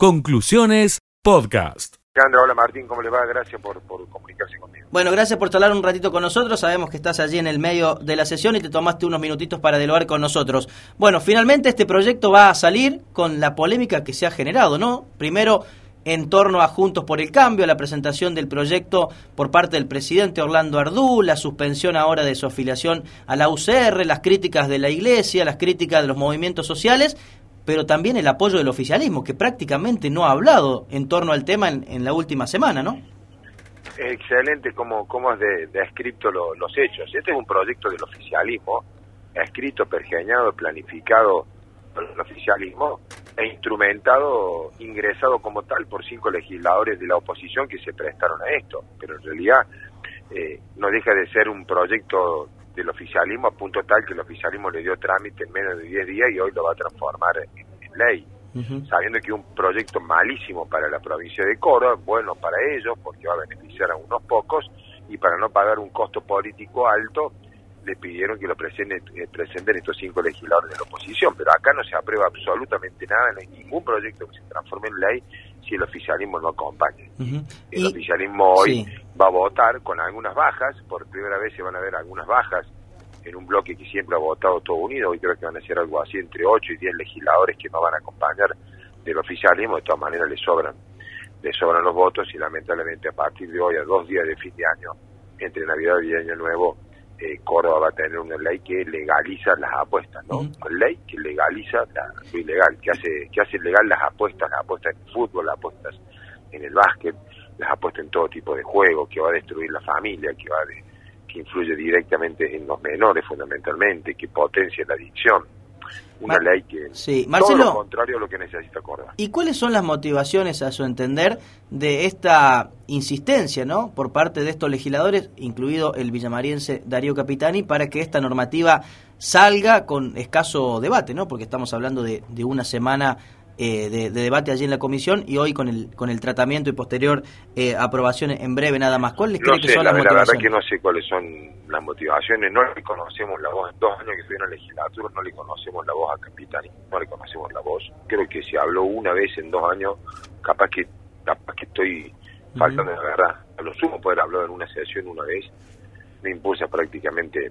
Conclusiones Podcast. hola Martín, ¿cómo le va? Gracias por, comunicarse conmigo. Bueno, gracias por hablar un ratito con nosotros. Sabemos que estás allí en el medio de la sesión y te tomaste unos minutitos para dialogar con nosotros. Bueno, finalmente este proyecto va a salir con la polémica que se ha generado, ¿no? Primero, en torno a Juntos por el Cambio, la presentación del proyecto por parte del presidente Orlando Ardú, la suspensión ahora de su afiliación a la UCR, las críticas de la Iglesia, las críticas de los movimientos sociales pero también el apoyo del oficialismo, que prácticamente no ha hablado en torno al tema en, la última semana, ¿no? Excelente cómo, cómo has descrito los hechos. Este es un proyecto del oficialismo, escrito, pergeñado, planificado por el oficialismo e instrumentado, ingresado como tal por cinco legisladores de la oposición que se prestaron a esto. Pero en realidad eh, no deja de ser un proyecto del oficialismo a punto tal que el oficialismo le dio trámite en menos de 10 días y hoy lo va a transformar en, ley, sabiendo que un proyecto malísimo para la provincia de Córdoba, bueno para ellos porque va a beneficiar a unos pocos y para no pagar un costo político alto le pidieron que lo presenten, eh, presenten estos cinco legisladores de la oposición, pero acá no se aprueba absolutamente nada, no hay ningún proyecto que se transforme en ley si el oficialismo no acompaña. El oficialismo hoy va a votar con algunas bajas, por primera vez se van a ver algunas bajas en un bloque que siempre ha votado todo unido, hoy creo que van a ser algo así entre 8 y 10 legisladores que no van a acompañar del oficialismo, de todas maneras les sobran, les sobran los votos y lamentablemente a partir de hoy, a dos días de fin de año, entre Navidad y Año Nuevo, eh, Córdoba va a tener una ley que legaliza las apuestas, ¿no? Una ley que legaliza lo ilegal, que hace, que hace legal las apuestas, las apuestas en el fútbol, las apuestas en el básquet, las apuestas en todo tipo de juegos, que va a destruir la familia, que va que influye directamente en los menores fundamentalmente, que potencia la adicción. Una ley que sí. Marcelo, todo lo contrario a lo que necesita Córdoba. ¿Y cuáles son las motivaciones, a su entender, de esta insistencia, ¿no? por parte de estos legisladores, incluido el villamariense Darío Capitani, para que esta normativa salga con escaso debate, ¿no? Porque estamos hablando de, de una semana eh, de, debate allí en la comisión y hoy con el con el tratamiento y posterior eh, aprobación en breve nada más. ¿Cuáles no que son la, las motivaciones? La verdad que no sé cuáles son las motivaciones, no le conocemos la voz, en dos años que estoy en la legislatura no le conocemos la voz a Capitani, no le conocemos la voz. Creo que si habló una vez en dos años, capaz que capaz que estoy faltando de la verdad. A lo sumo poder hablar en una sesión una vez, no impulsa prácticamente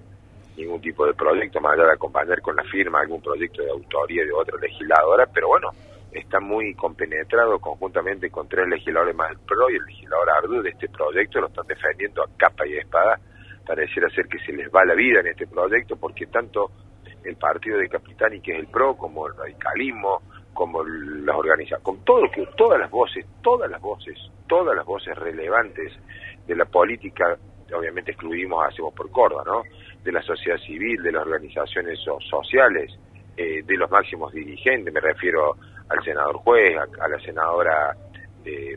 ningún tipo de proyecto, más allá de acompañar con la firma algún proyecto de autoría de otra legisladora, pero bueno, está muy compenetrado conjuntamente con tres legisladores más del PRO y el legislador Ardu de este proyecto, lo están defendiendo a capa y espada, pareciera ser que se les va la vida en este proyecto, porque tanto el partido de Capitani, que es el PRO, como el radicalismo, como las organizaciones, con todo que, todas las voces, todas las voces, todas las voces relevantes de la política, obviamente excluimos Hacemos por Córdoba, ¿no? De la sociedad civil, de las organizaciones sociales, eh, de los máximos dirigentes, me refiero al senador juez, a, la senadora eh,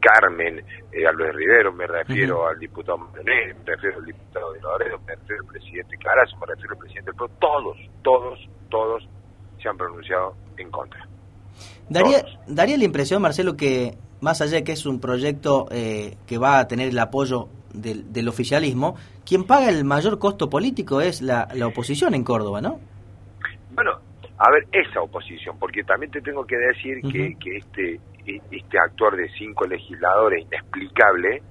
Carmen, eh, a Luis Rivero, me refiero al diputado Maronet, me refiero al diputado de Loredo, me refiero al presidente Carazo, me refiero al presidente del todos, todos, todos se han pronunciado en contra. Daría, daría la impresión, Marcelo, que más allá de que es un proyecto eh, que va a tener el apoyo del, del, oficialismo, quien paga el mayor costo político es la, la oposición en Córdoba, ¿no? Bueno, a ver esa oposición, porque también te tengo que decir que, que este, este actuar de cinco legisladores inexplicable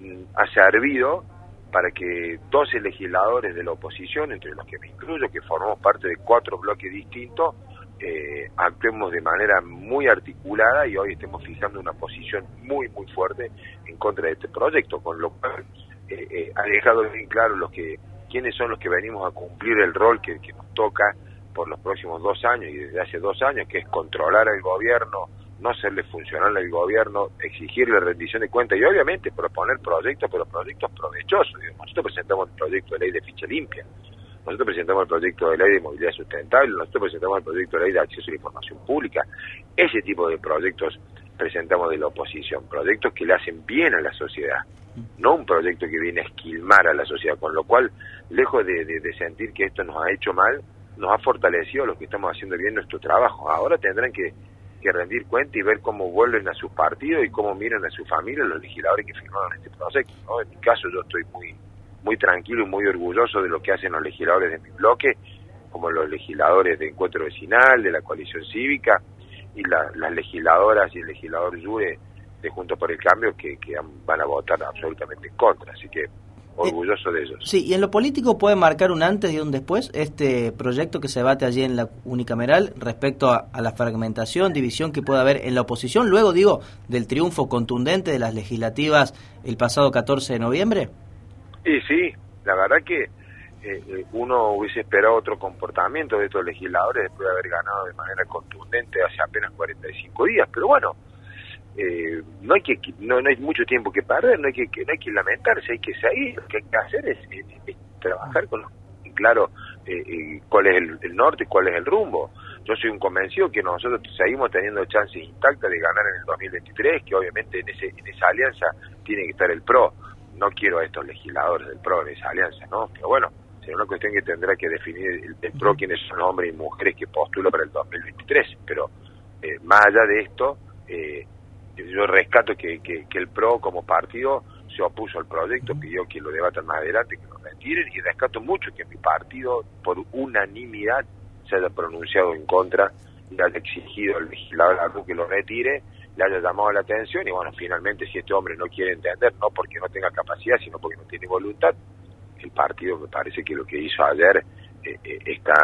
mm, ha servido para que 12 legisladores de la oposición, entre los que me incluyo, que formamos parte de cuatro bloques distintos, eh, actuemos de manera muy articulada y hoy estemos fijando una posición muy, muy fuerte en contra de este proyecto, con lo cual eh, eh, ha dejado bien claro los que quiénes son los que venimos a cumplir el rol que, que nos toca por los próximos dos años y desde hace dos años, que es controlar al gobierno, no serle funcional al gobierno, exigirle rendición de cuentas y obviamente proponer proyectos, pero proyectos provechosos. Nosotros presentamos el proyecto de ley de ficha limpia, nosotros presentamos el proyecto de ley de movilidad sustentable, nosotros presentamos el proyecto de ley de acceso a la información pública. Ese tipo de proyectos presentamos de la oposición, proyectos que le hacen bien a la sociedad, no un proyecto que viene a esquilmar a la sociedad, con lo cual, lejos de sentir que esto nos ha hecho mal, nos ha fortalecido lo que estamos haciendo bien nuestro trabajo. Ahora tendrán que, rendir cuenta y ver cómo vuelven a sus partidos y cómo miran a su familia los legisladores que firmaron este proyecto. En mi caso yo estoy muy, muy tranquilo y muy orgulloso de lo que hacen los legisladores de mi bloque, como los legisladores de Encuentro Vecinal, de la coalición cívica, y las legisladoras y el legislador Yure de Junto por el Cambio que, que van a votar absolutamente en contra. Así que orgulloso de ellos. Sí, y en lo político puede marcar un antes y un después este proyecto que se bate allí en la unicameral respecto a, la fragmentación, división que puede haber en la oposición, luego digo, del triunfo contundente de las legislativas el pasado 14 de noviembre. Sí, sí, la verdad que eh, eh, uno hubiese esperado otro comportamiento de estos legisladores después de haber ganado de manera contundente hace apenas 45 días, pero bueno, eh, no hay que no, hay mucho tiempo que perder, no hay que, no hay que lamentarse, hay que seguir, lo que hay que hacer es, trabajar con claro eh, eh, cuál es el, norte y cuál es el rumbo. Yo soy un convencido que nosotros seguimos teniendo chances intactas de ganar en el 2023, que obviamente en, ese, en esa alianza tiene que estar el PRO. No quiero a estos legisladores del PRO en esa alianza, ¿no? Pero bueno, será una cuestión que tendrá que definir el, PRO quiénes son hombres y mujeres que postulan para el 2023. Pero más allá de esto, eh, yo rescato que, que, el PRO como partido se opuso al proyecto, pidió que lo debatan más adelante, que lo retiren, y rescato mucho que mi partido, por unanimidad, se haya pronunciado en contra y haya exigido al legislador que lo retire, le haya llamado la atención, y bueno, finalmente si este hombre no quiere entender, no porque no tenga capacidad, sino porque no tiene voluntad, el partido me parece que lo que hizo ayer está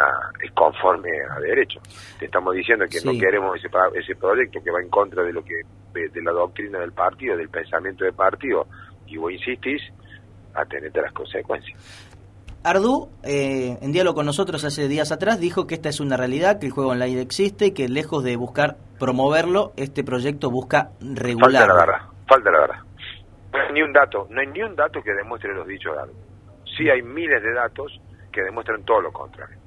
es conforme a derecho. Te estamos diciendo que no queremos ese, ese proyecto que va en contra de lo que de, la doctrina del partido, del pensamiento del partido, y vos insistís, a las consecuencias. Ardú, eh, en diálogo con nosotros hace días atrás, dijo que esta es una realidad, que el juego online existe y que lejos de buscar promoverlo, este proyecto busca regular. Falta la verdad, falta la verdad. No hay ni un dato, no hay ni un dato que demuestre los dichos de Ardú. Sí hay miles de datos que demuestran todo lo contrario.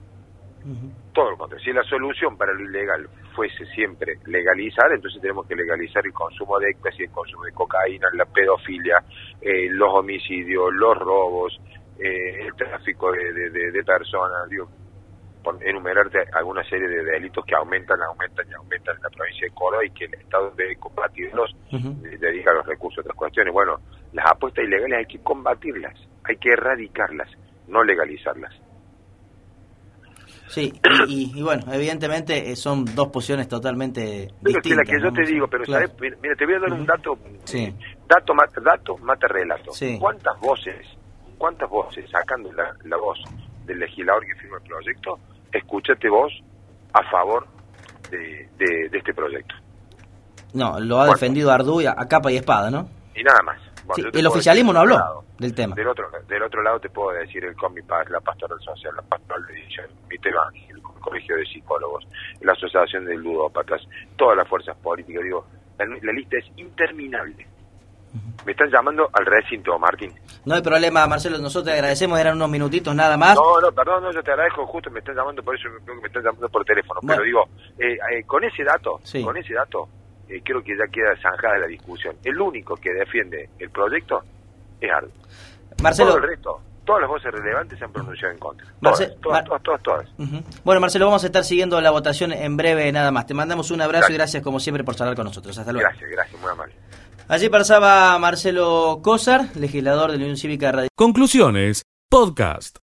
Todo lo contrario. Si la solución para lo ilegal fuese siempre legalizar, entonces tenemos que legalizar el consumo de éxtasis, el consumo de cocaína, la pedofilia, eh, los homicidios, los robos, eh, el tráfico de, personas, digo, por enumerarte alguna serie de delitos que aumentan, aumentan y aumentan en la provincia de Córdoba y que el Estado debe combatirlos, dedica los recursos a otras cuestiones. Bueno, las apuestas ilegales hay que combatirlas, hay que erradicarlas no legalizarlas. Sí, y, bueno, evidentemente eh, son dos posiciones totalmente pero distintas. que la que yo te digo, pero mira, te voy a dar un dato, sí. dato, mata, dato mata relato. ¿Cuántas voces, cuántas voces, sacando la, la, voz del legislador que firma el proyecto, escúchate vos a favor de, de, este proyecto? No, lo ha defendido Ardú a capa y espada, ¿no? Y nada más el oficialismo no habló del tema. Del otro, del otro lado te puedo decir el COMIPAS, la Pastoral Social, la Pastoral de el el Colegio de Psicólogos, la Asociación de Ludópatas, todas las fuerzas políticas. Digo, la, lista es interminable. Me están llamando al recinto, Martín. No hay problema, Marcelo, nosotros te agradecemos, eran unos minutitos nada más. No, no, perdón, no, yo te agradezco, justo me están llamando por eso, me están llamando por teléfono, pero digo, eh, eh, con ese dato, con ese dato, eh, creo que ya queda zanjada la discusión. El único que defiende el proyecto es Ardo. Marcelo. Todo el resto, todas las voces relevantes se han pronunciado en contra. Todas, todas, todas, todas, Bueno, Marcelo, vamos a estar siguiendo la votación en breve nada más. Te mandamos un abrazo y gracias como siempre por charlar con nosotros. Hasta luego. Gracias, gracias, muy amable. Allí pasaba Marcelo Cosar, legislador de la Unión Cívica Radio. Conclusiones, podcast.